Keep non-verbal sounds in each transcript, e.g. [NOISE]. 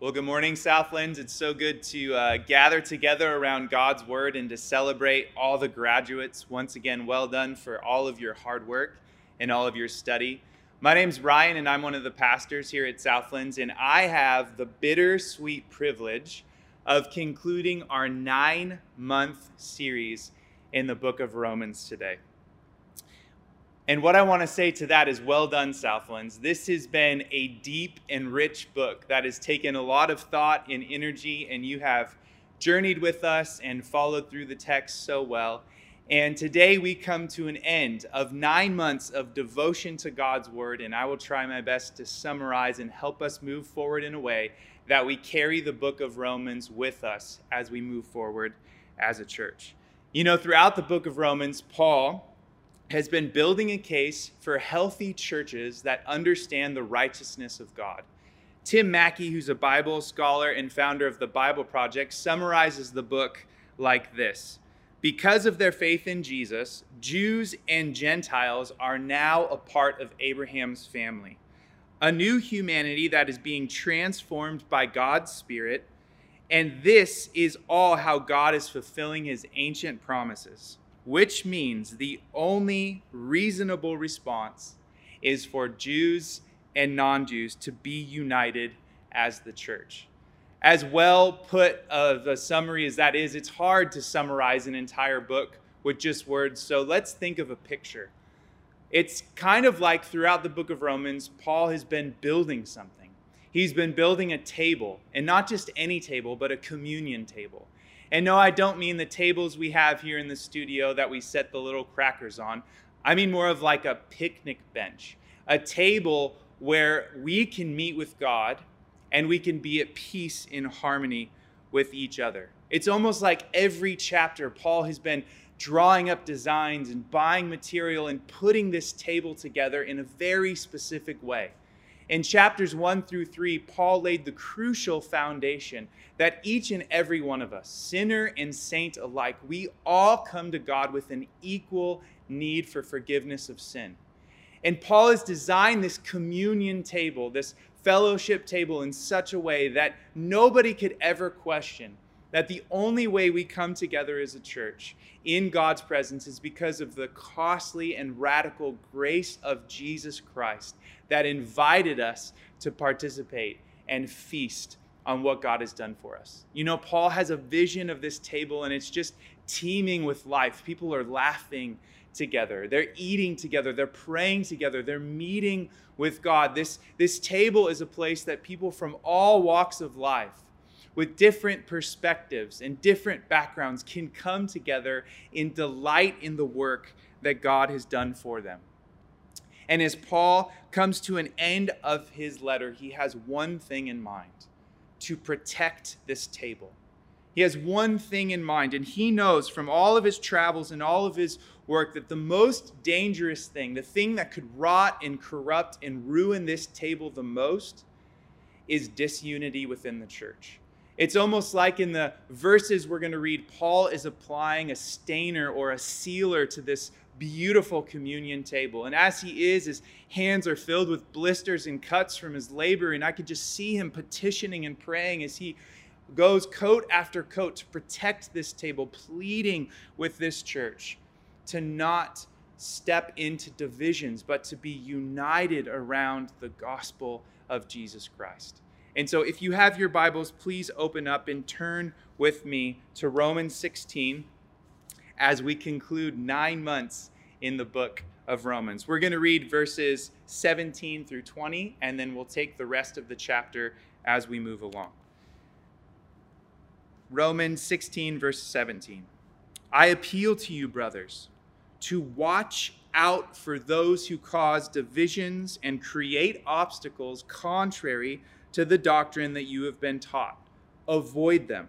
Well, good morning, Southlands. It's so good to uh, gather together around God's Word and to celebrate all the graduates. Once again, well done for all of your hard work and all of your study. My name's Ryan, and I'm one of the pastors here at Southlands, and I have the bittersweet privilege of concluding our nine month series in the book of Romans today. And what I want to say to that is well done, Southlands. This has been a deep and rich book that has taken a lot of thought and energy, and you have journeyed with us and followed through the text so well. And today we come to an end of nine months of devotion to God's word, and I will try my best to summarize and help us move forward in a way that we carry the book of Romans with us as we move forward as a church. You know, throughout the book of Romans, Paul has been building a case for healthy churches that understand the righteousness of God. Tim Mackie, who's a Bible scholar and founder of the Bible Project, summarizes the book like this Because of their faith in Jesus, Jews and Gentiles are now a part of Abraham's family, a new humanity that is being transformed by God's Spirit. And this is all how God is fulfilling his ancient promises which means the only reasonable response is for Jews and non Jews to be united as the church. As well put uh, of a summary as that is, it's hard to summarize an entire book with just words. So let's think of a picture. It's kind of like throughout the book of Romans, Paul has been building something. He's been building a table, and not just any table, but a communion table. And no, I don't mean the tables we have here in the studio that we set the little crackers on. I mean more of like a picnic bench, a table where we can meet with God and we can be at peace in harmony with each other. It's almost like every chapter, Paul has been drawing up designs and buying material and putting this table together in a very specific way. In chapters 1 through 3, Paul laid the crucial foundation that each and every one of us, sinner and saint alike, we all come to God with an equal need for forgiveness of sin. And Paul has designed this communion table, this fellowship table, in such a way that nobody could ever question that the only way we come together as a church in God's presence is because of the costly and radical grace of Jesus Christ that invited us to participate and feast on what God has done for us. You know, Paul has a vision of this table and it's just teeming with life. People are laughing together. They're eating together. They're praying together. They're meeting with God. This, this table is a place that people from all walks of life with different perspectives and different backgrounds can come together in delight in the work that God has done for them. And as Paul comes to an end of his letter, he has one thing in mind to protect this table. He has one thing in mind, and he knows from all of his travels and all of his work that the most dangerous thing, the thing that could rot and corrupt and ruin this table the most, is disunity within the church. It's almost like in the verses we're going to read, Paul is applying a stainer or a sealer to this beautiful communion table. And as he is, his hands are filled with blisters and cuts from his labor. And I could just see him petitioning and praying as he goes coat after coat to protect this table, pleading with this church to not step into divisions, but to be united around the gospel of Jesus Christ. And so, if you have your Bibles, please open up and turn with me to Romans 16 as we conclude nine months in the book of Romans. We're going to read verses 17 through 20, and then we'll take the rest of the chapter as we move along. Romans 16, verse 17. I appeal to you, brothers, to watch out for those who cause divisions and create obstacles contrary to the doctrine that you have been taught. Avoid them.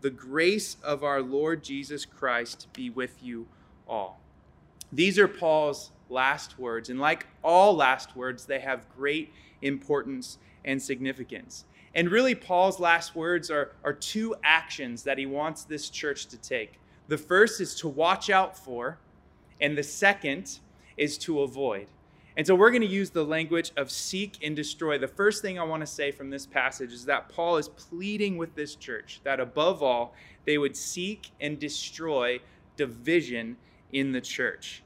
The grace of our Lord Jesus Christ be with you all. These are Paul's last words, and like all last words, they have great importance and significance. And really, Paul's last words are, are two actions that he wants this church to take. The first is to watch out for, and the second is to avoid. And so we're going to use the language of seek and destroy. The first thing I want to say from this passage is that Paul is pleading with this church that above all, they would seek and destroy division in the church.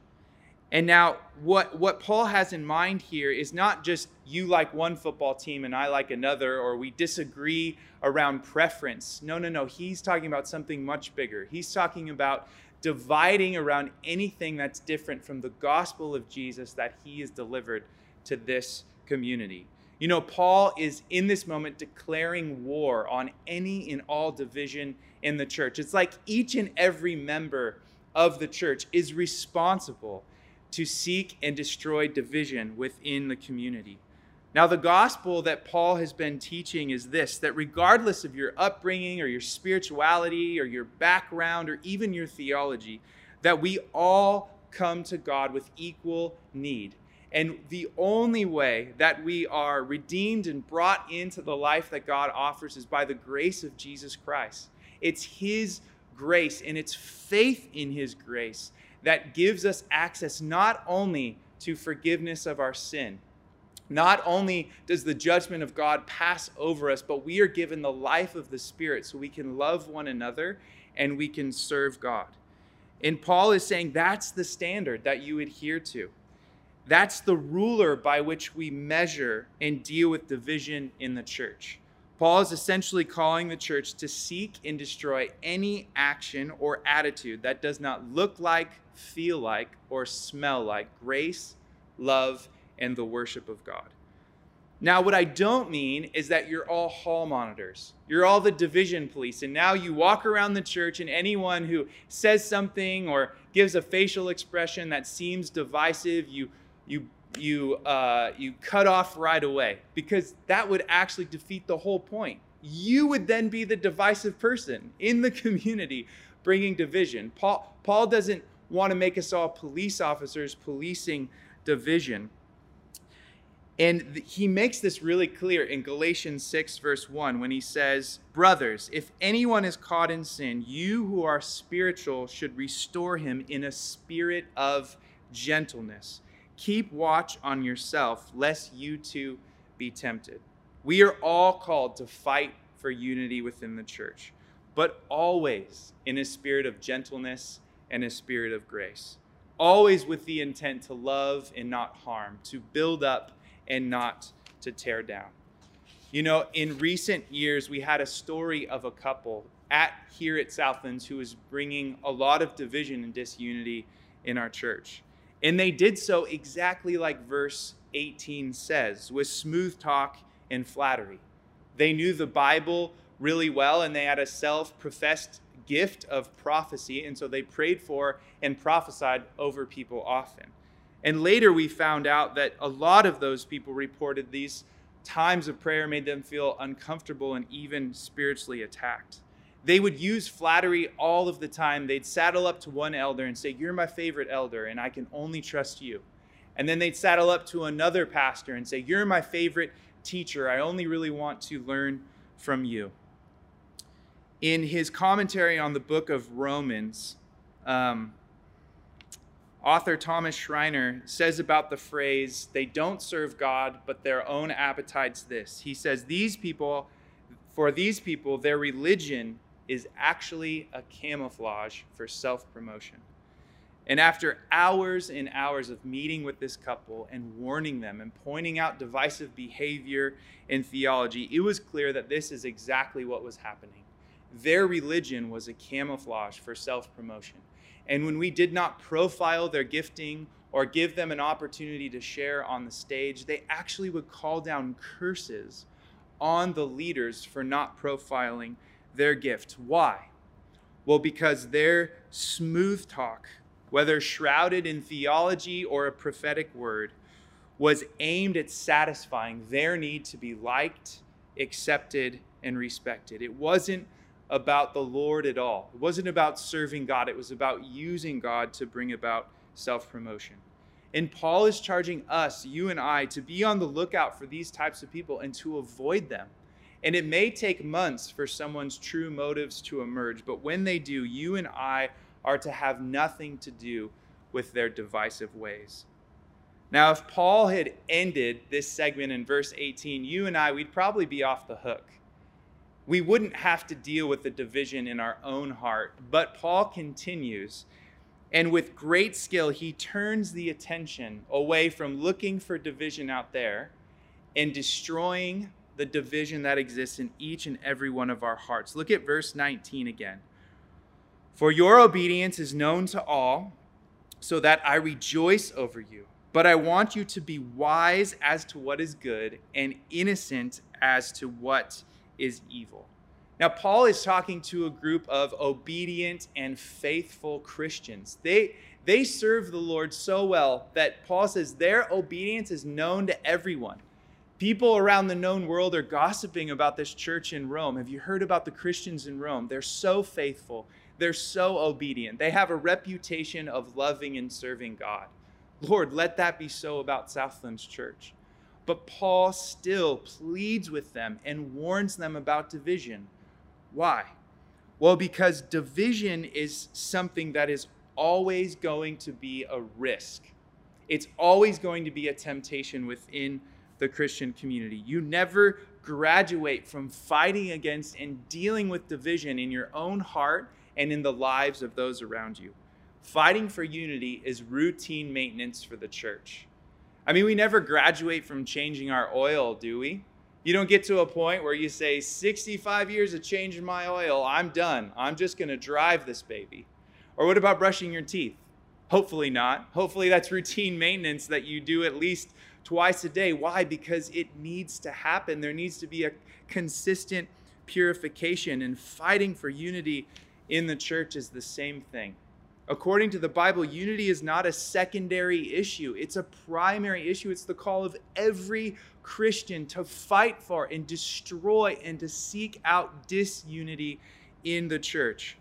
And now, what, what Paul has in mind here is not just you like one football team and I like another, or we disagree around preference. No, no, no. He's talking about something much bigger. He's talking about dividing around anything that's different from the gospel of Jesus that he has delivered to this community. You know, Paul is in this moment declaring war on any and all division in the church. It's like each and every member of the church is responsible to seek and destroy division within the community. Now, the gospel that Paul has been teaching is this that regardless of your upbringing or your spirituality or your background or even your theology, that we all come to God with equal need. And the only way that we are redeemed and brought into the life that God offers is by the grace of Jesus Christ. It's His grace and it's faith in His grace that gives us access not only to forgiveness of our sin not only does the judgment of God pass over us, but we are given the life of the Spirit so we can love one another and we can serve God. And Paul is saying that's the standard that you adhere to. That's the ruler by which we measure and deal with division in the church. Paul is essentially calling the church to seek and destroy any action or attitude that does not look like, feel like, or smell like grace, love, and the worship of God. Now, what I don't mean is that you're all hall monitors. You're all the division police. And now you walk around the church, and anyone who says something or gives a facial expression that seems divisive, you, you, you, uh, you cut off right away because that would actually defeat the whole point. You would then be the divisive person in the [LAUGHS] community bringing division. Paul, Paul doesn't want to make us all police officers policing division. And he makes this really clear in Galatians 6, verse 1, when he says, Brothers, if anyone is caught in sin, you who are spiritual should restore him in a spirit of gentleness. Keep watch on yourself, lest you too be tempted. We are all called to fight for unity within the church, but always in a spirit of gentleness and a spirit of grace. Always with the intent to love and not harm, to build up and not to tear down. You know, in recent years, we had a story of a couple at here at Southlands who was bringing a lot of division and disunity in our church. And they did so exactly like verse 18 says, with smooth talk and flattery. They knew the Bible really well and they had a self professed gift of prophecy. And so they prayed for and prophesied over people often. And later we found out that a lot of those people reported these times of prayer made them feel uncomfortable and even spiritually attacked. They would use flattery all of the time. They'd saddle up to one elder and say, You're my favorite elder, and I can only trust you. And then they'd saddle up to another pastor and say, You're my favorite teacher. I only really want to learn from you. In his commentary on the book of Romans, um, Author Thomas Schreiner says about the phrase, they don't serve God, but their own appetites this. He says, These people, for these people, their religion is actually a camouflage for self promotion. And after hours and hours of meeting with this couple and warning them and pointing out divisive behavior in theology, it was clear that this is exactly what was happening. Their religion was a camouflage for self promotion. And when we did not profile their gifting or give them an opportunity to share on the stage, they actually would call down curses on the leaders for not profiling their gift. Why? Well, because their smooth talk, whether shrouded in theology or a prophetic word, was aimed at satisfying their need to be liked, accepted, and respected. It wasn't about the Lord at all. It wasn't about serving God, it was about using God to bring about self promotion. And Paul is charging us, you and I, to be on the lookout for these types of people and to avoid them. And it may take months for someone's true motives to emerge, but when they do, you and I are to have nothing to do with their divisive ways. Now, if Paul had ended this segment in verse 18, you and I, we'd probably be off the hook. We wouldn't have to deal with the division in our own heart. But Paul continues, and with great skill, he turns the attention away from looking for division out there and destroying the division that exists in each and every one of our hearts. Look at verse 19 again. For your obedience is known to all, so that I rejoice over you. But I want you to be wise as to what is good and innocent as to what is evil. Now, Paul is talking to a group of obedient and faithful Christians. They, they serve the Lord so well that Paul says their obedience is known to everyone. People around the known world are gossiping about this church in Rome. Have you heard about the Christians in Rome? They're so faithful, they're so obedient. They have a reputation of loving and serving God. Lord, let that be so about Southlands Church. But Paul still pleads with them and warns them about division. Why? Well, because division is something that is always going to be a risk. It's always going to be a temptation within the Christian community. You never graduate from fighting against and dealing with division in your own heart and in the lives of those around you. Fighting for unity is routine maintenance for the church. I mean, we never graduate from changing our oil, do we? You don't get to a point where you say, 65 years of changing my oil, I'm done. I'm just going to drive this baby. Or what about brushing your teeth? Hopefully not. Hopefully that's routine maintenance that you do at least twice a day. Why? Because it needs to happen. There needs to be a consistent purification, and fighting for unity in the church is the same thing. According to the Bible, unity is not a secondary issue, it's a primary issue. It's the call of every Christian to fight for and destroy and to seek out disunity in the church.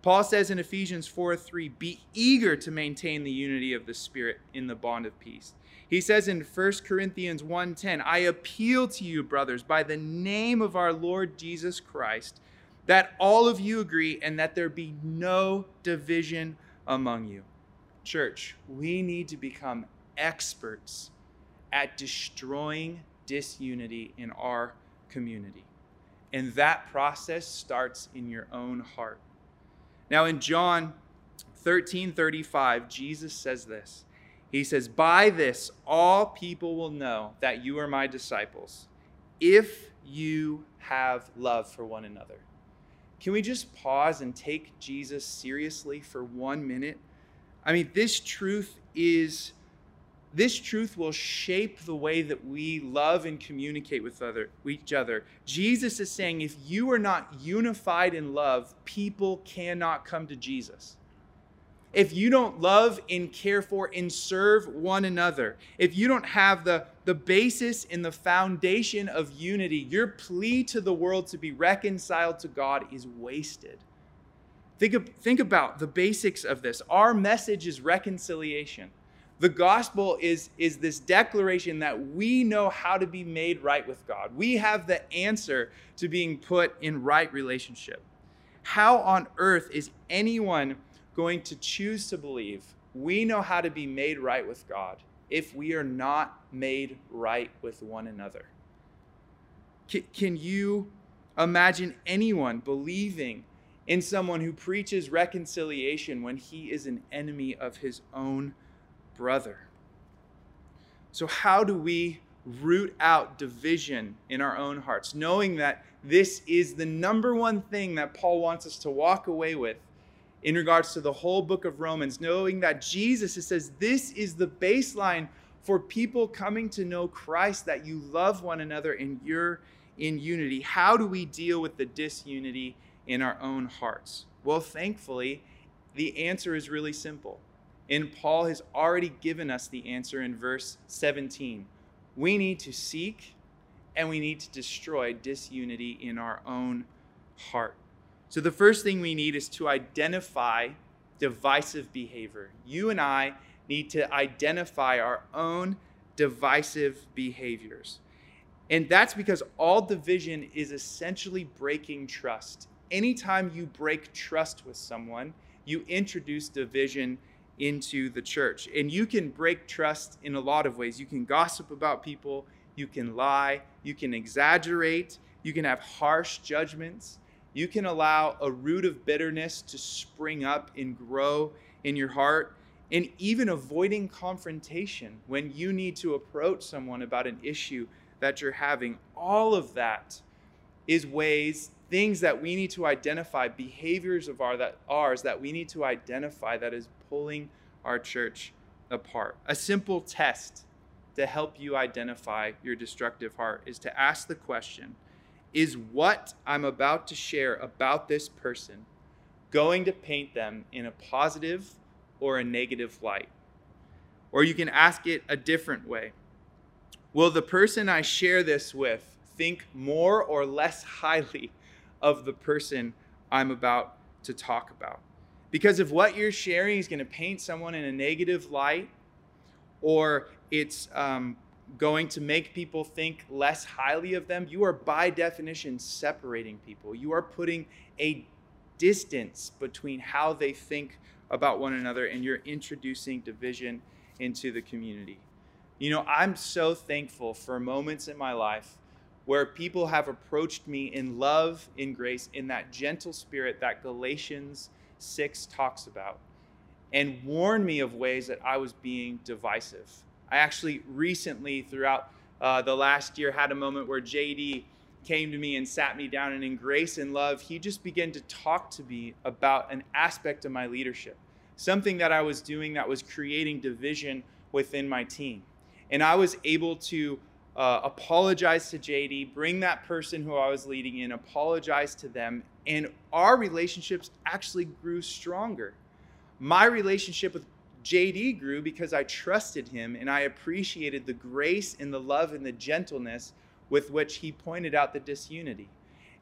Paul says in Ephesians 4 3, be eager to maintain the unity of the Spirit in the bond of peace. He says in 1 Corinthians 1:10, I appeal to you, brothers, by the name of our Lord Jesus Christ, that all of you agree and that there be no division among you. Church, we need to become experts at destroying disunity in our community. And that process starts in your own heart. Now in John 13:35, Jesus says this. He says, By this all people will know that you are my disciples, if you have love for one another. Can we just pause and take Jesus seriously for one minute? I mean, this truth is. This truth will shape the way that we love and communicate with other, each other. Jesus is saying if you are not unified in love, people cannot come to Jesus if you don't love and care for and serve one another, if you don't have the, the basis and the foundation of unity, your plea to the world to be reconciled to God is wasted. Think, of, think about the basics of this. Our message is reconciliation. The gospel is, is this declaration that we know how to be made right with God. We have the answer to being put in right relationship. How on earth is anyone going to choose to believe we know how to be made right with God if we are not made right with one another? Can you imagine anyone believing in someone who preaches reconciliation when he is an enemy of his own brother? So, how do we root out division in our own hearts, knowing that this is the number one thing that Paul wants us to walk away with in regards to the whole book of Romans, knowing that Jesus, it says, this is the baseline for people coming to know Christ, that you love one another and you're in unity. How do we deal with the disunity in our own hearts? Well, thankfully, the answer is really simple. And Paul has already given us the answer in verse 17. We need to seek and we need to destroy disunity in our own heart. So, the first thing we need is to identify divisive behavior. You and I need to identify our own divisive behaviors. And that's because all division is essentially breaking trust. Anytime you break trust with someone, you introduce division into the church. And you can break trust in a lot of ways. You can gossip about people, you can lie, you can exaggerate, you can have harsh judgments, you can allow a root of bitterness to spring up and grow in your heart. And even avoiding confrontation when you need to approach someone about an issue that you're having. All of that is ways, things that we need to identify, behaviors of our, that, ours that we need to identify that is pulling our church apart. A simple test to help you identify your destructive heart is to ask the question Is what I'm about to share about this person going to paint them in a positive or a negative light? Or you can ask it a different way Will the person I share this with think more or less highly [LAUGHS] of the person I'm about to talk about? Because if what you're sharing is going to paint someone in a negative light, or it's um, going to make people think less highly of them, you are by definition separating people. You are putting a distance between how they think about one another, and you're introducing division into the community. You know, I'm so thankful for moments in my life where people have approached me in love, in grace, in that gentle spirit that Galatians 6 talks about, and warned me of ways that I was being divisive. I actually recently, throughout uh, the last year, had a moment where JD came to me and sat me down, and in grace and love, he just began to talk to me about an aspect of my leadership, something that I was doing that was creating division within my team and I was able to uh, apologize to JD, bring that person who I was leading in, apologize to them, and our relationships actually grew stronger. My relationship with JD grew because I trusted him and I appreciated the grace and the love and the gentleness with which he pointed out the disunity.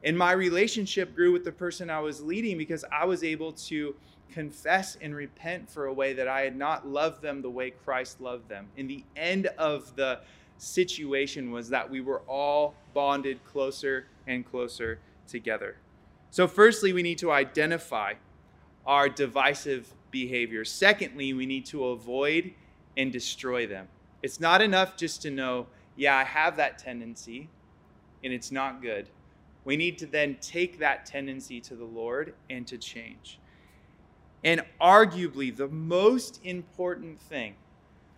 And my relationship grew with the person I was leading because I was able to confess and repent for a way that I had not loved them the way Christ loved them. And the end of the situation was that we were all bonded closer and closer together. So, firstly, we need to identify our divisive behaviors. Secondly, we need to avoid and destroy them. It's not enough just to know, yeah, I have that tendency and it's not good. We need to then take that tendency to the Lord and to change. And arguably, the most important thing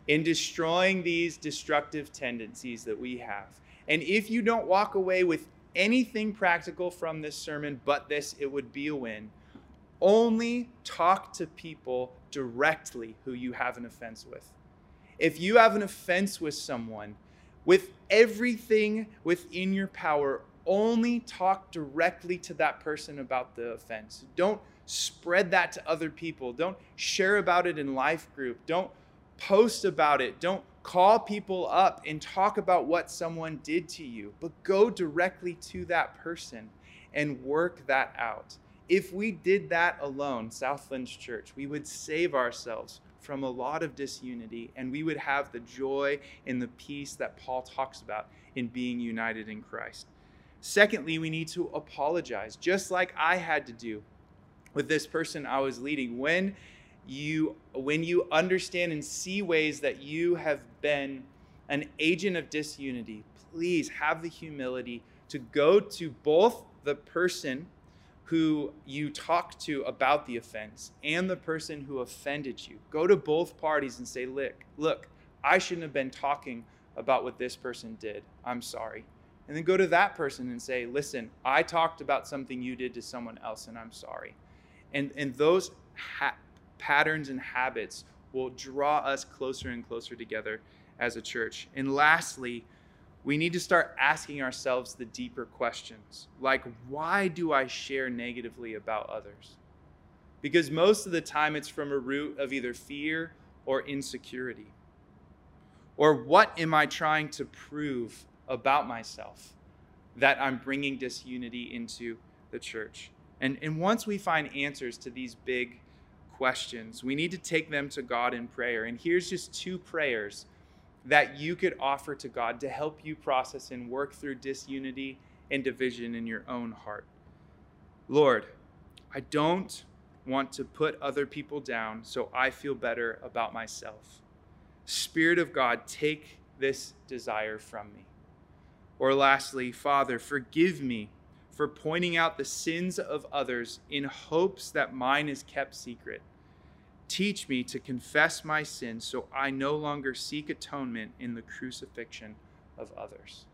in destroying these destructive tendencies that we have. And if you don't walk away with anything practical from this sermon but this, it would be a win. Only talk to people directly who you have an offense with. If you have an offense with someone, with everything within your power, only talk directly to that person about the offense. Don't spread that to other people. Don't share about it in life group. Don't post about it. Don't call people up and talk about what someone did to you, but go directly to that person and work that out. If we did that alone, Southlands Church, we would save ourselves from a lot of disunity and we would have the joy and the peace that Paul talks about in being united in Christ. Secondly, we need to apologize, just like I had to do with this person I was leading. When you when you understand and see ways that you have been an agent of disunity, please have the humility to go to both the person who you talk to about the offense and the person who offended you. Go to both parties and say, "Look, look, I shouldn't have been talking about what this person did. I'm sorry." And then go to that person and say, "Listen, I talked about something you did to someone else and I'm sorry." And, and those ha- patterns and habits will draw us closer and closer together as a church. And lastly, we need to start asking ourselves the deeper questions like, why do I share negatively about others? Because most of the time it's from a root of either fear or insecurity. Or what am I trying to prove about myself that I'm bringing disunity into the church? And, and once we find answers to these big questions, we need to take them to God in prayer. And here's just two prayers that you could offer to God to help you process and work through disunity and division in your own heart. Lord, I don't want to put other people down so I feel better about myself. Spirit of God, take this desire from me. Or lastly, Father, forgive me for pointing out the sins of others in hopes that mine is kept secret. Teach me to confess my sins so I no longer seek atonement in the crucifixion of others.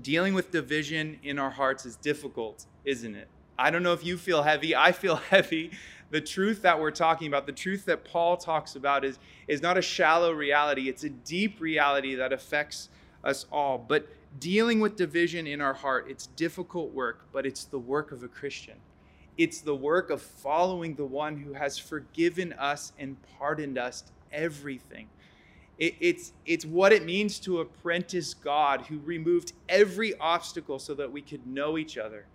Dealing with division in our hearts is difficult, isn't it? I don't know if you feel heavy. I feel [LAUGHS] heavy. The truth that we're talking about, the truth that Paul talks about, is, is not a shallow reality, it's a deep reality that affects us all. But dealing with division in our heart, it's difficult work, but it's the work of a Christian. It's the work of following the one who has forgiven us and pardoned us everything. It, it's, it's what it means to apprentice God who removed every obstacle so that we could know each other.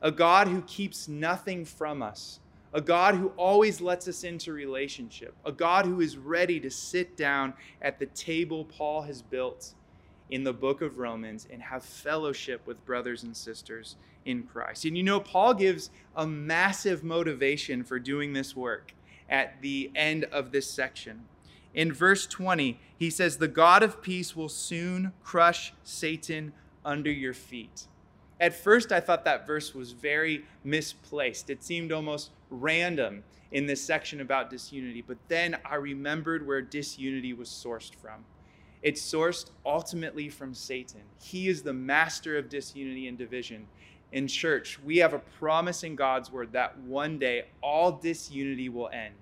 A God who keeps nothing from us. A God who always lets us into relationship. A God who is ready to sit down at the table Paul has built in the book of Romans and have fellowship with brothers and sisters in Christ. And you know, Paul gives a massive motivation for doing this work at the end of this section. In verse 20, he says, The God of peace will soon crush Satan under your feet. At first, I thought that verse was very misplaced. It seemed almost random in this section about disunity, but then I remembered where disunity was sourced from. It's sourced ultimately from Satan. He is the master of disunity and division. In church, we have a promise in God's word that one day all disunity will end.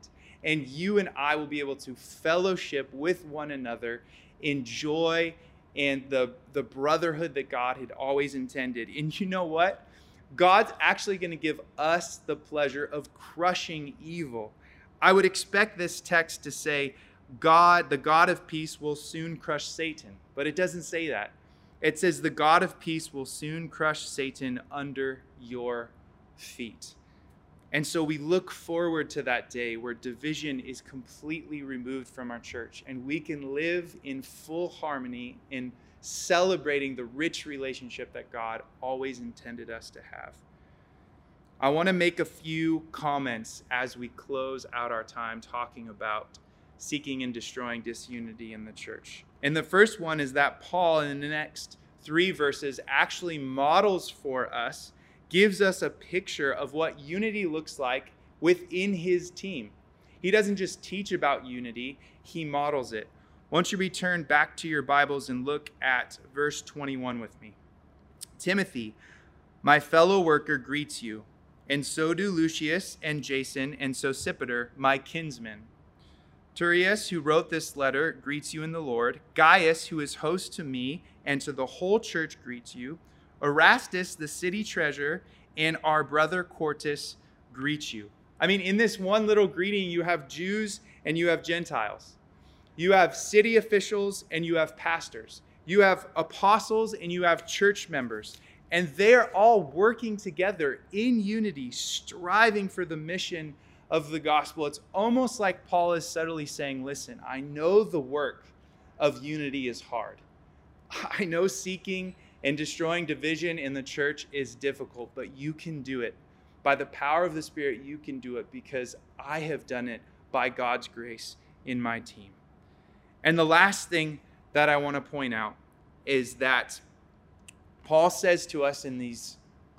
And you and I will be able to fellowship with one another in joy and the, the brotherhood that God had always intended. And you know what? God's actually going to give us the pleasure of crushing evil. I would expect this text to say, God, the God of peace, will soon crush Satan. But it doesn't say that. It says, the God of peace will soon crush Satan under your feet. And so we look forward to that day where division is completely removed from our church and we can live in full harmony in celebrating the rich relationship that God always intended us to have. I want to make a few comments as we close out our time talking about seeking and destroying disunity in the church. And the first one is that Paul, in the next three verses, actually models for us, gives us a picture of what unity looks like within his team. He doesn't just teach about unity, he models it. Won't you return back to your Bibles and look at verse 21 with me? Timothy, my fellow worker, greets you, and so do Lucius and Jason and Sosipater, my kinsmen. Tertius, who wrote this letter, greets you in the Lord. Gaius, who is host to me and to the whole church, greets you. Erastus, the city treasurer, and our brother Quartus greet you. I mean, in this one little greeting, you have Jews and you have Gentiles. You have city officials and you have pastors. You have apostles and you have church members. And they're all working together in unity, striving for the mission of the gospel. It's almost like Paul is subtly saying, Listen, I know the work of unity is hard. [LAUGHS] I know seeking and destroying division in the church is difficult, but you can do it. By the power of the Spirit, you can do it because I have done it by God's grace in my team. And the last thing that I want to point out is that Paul says to us in these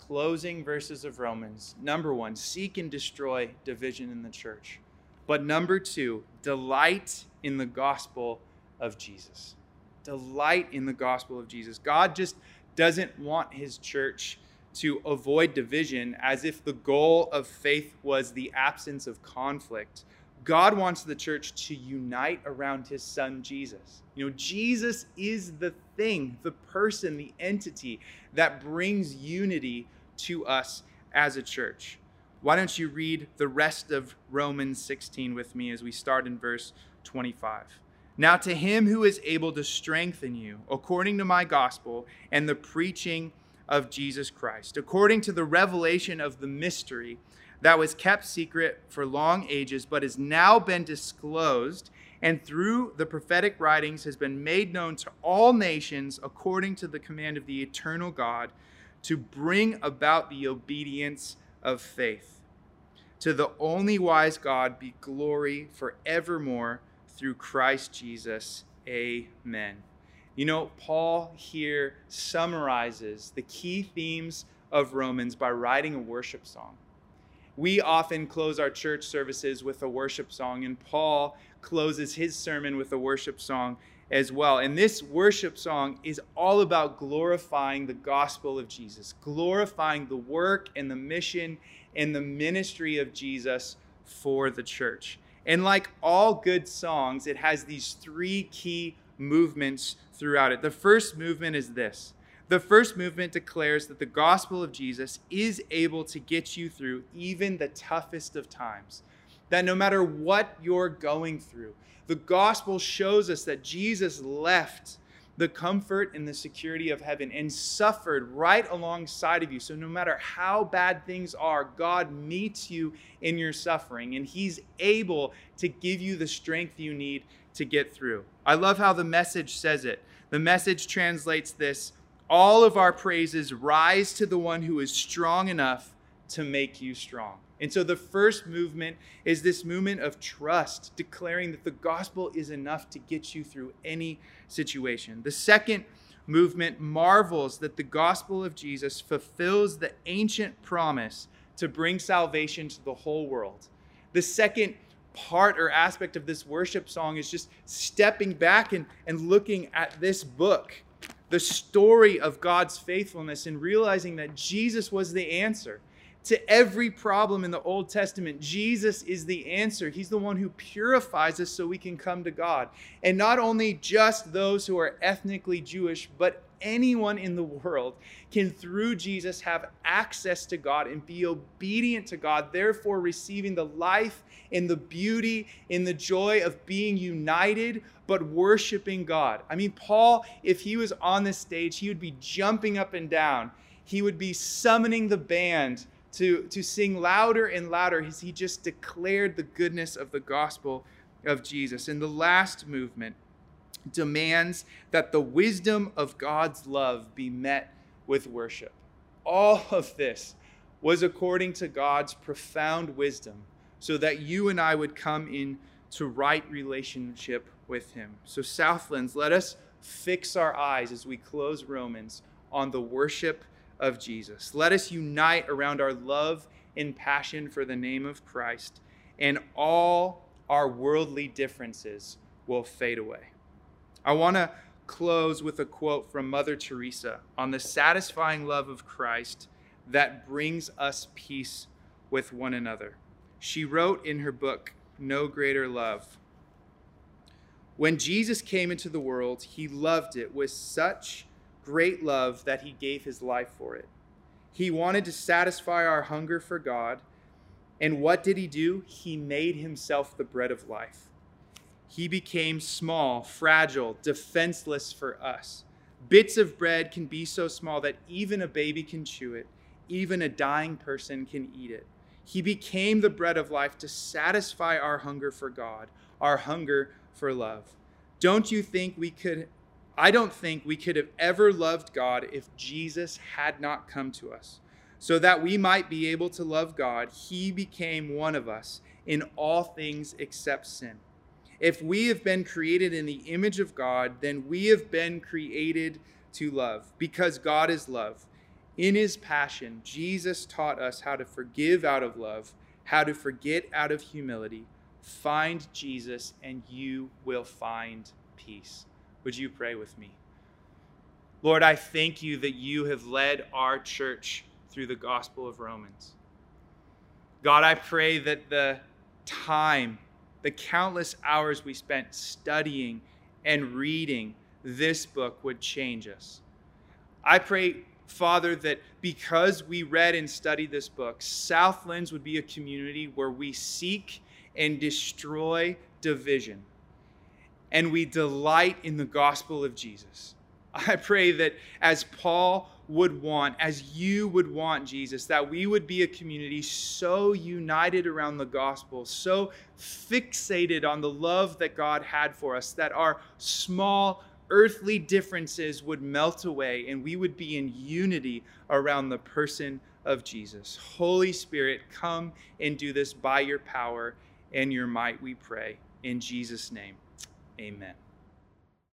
closing verses of Romans number one, seek and destroy division in the church. But number two, delight in the gospel of Jesus. Delight in the gospel of Jesus. God just doesn't want his church to avoid division as if the goal of faith was the absence of conflict. God wants the church to unite around his son Jesus. You know, Jesus is the thing, the person, the entity that brings unity to us as a church. Why don't you read the rest of Romans 16 with me as we start in verse 25? Now, to him who is able to strengthen you according to my gospel and the preaching of Jesus Christ, according to the revelation of the mystery that was kept secret for long ages, but has now been disclosed, and through the prophetic writings has been made known to all nations according to the command of the eternal God to bring about the obedience of faith. To the only wise God be glory forevermore through Christ Jesus. Amen. You know, Paul here summarizes the key themes of Romans by writing a worship song. We often close our church services with a worship song, and Paul closes his sermon with a worship song as well. And this worship song is all about glorifying the gospel of Jesus, glorifying the work and the mission and the ministry of Jesus for the church. And like all good songs, it has these three key movements throughout it. The first movement is this the first movement declares that the gospel of Jesus is able to get you through even the toughest of times. That no matter what you're going through, the gospel shows us that Jesus left the comfort and the security of heaven and suffered right alongside of you. So, no matter how bad things are, God meets you in your suffering and He's able to give you the strength you need to get through. I love how the message says it. The message translates this all of our praises rise to the one who is strong enough to make you strong. And so the first movement is this movement of trust, declaring that the gospel is enough to get you through any situation. The second movement marvels that the gospel of Jesus fulfills the ancient promise to bring salvation to the whole world. The second part or aspect of this worship song is just stepping back and, and looking at this book, the story of God's faithfulness, and realizing that Jesus was the answer to every problem in the Old Testament. Jesus is the answer. He's the one who purifies us so we can come to God. And not only just those who are ethnically Jewish, but anyone in the world can, through Jesus, have access to God and be obedient to God, therefore receiving the life and the beauty and the joy of being united but worshiping God. I mean, Paul, if he was on this stage, he would be jumping up and down. He would be summoning the band to, to sing louder and louder as he just declared the goodness of the gospel of Jesus. And the last movement demands that the wisdom of God's love be met with worship. All of this was according to God's profound wisdom, so that you and I would come into right relationship with Him. So, Southlands, let us fix our eyes as we close Romans on the worship of Jesus. Let us unite around our love and passion for the name of Christ, and all our worldly differences will fade away. I want to close with a quote from Mother Teresa on the satisfying love of Christ that brings us peace with one another. She wrote in her book, No Greater Love When Jesus came into the world, he loved it with such great love that he gave his life for it. He wanted to satisfy our hunger for God. And what did he do? He made himself the bread of life. He became small, fragile, defenseless for us. Bits of bread can be so small that even a baby can chew it, even a dying person can eat it. He became the bread of life to satisfy our hunger for God, our hunger for love. Don't you think we could I don't think we could have ever loved God if Jesus had not come to us. So that we might be able to love God, he became one of us in all things except sin. If we have been created in the image of God, then we have been created to love because God is love. In his passion, Jesus taught us how to forgive out of love, how to forget out of humility. Find Jesus, and you will find peace. Would you pray with me? Lord, I thank you that you have led our church through the Gospel of Romans. God, I pray that the time, the countless hours we spent studying and reading this book would change us. I pray, Father, that because we read and studied this book, Southlands would be a community where we seek and destroy division and we delight in the gospel of Jesus. I pray that as Paul would want, as you would want, Jesus, that we would be a community so united around the gospel, so fixated on the love that God had for us, that our small earthly differences would melt away and we would be in unity around the person of Jesus. Holy Spirit, come and do this by your power and your might, we pray. In Jesus' name, amen.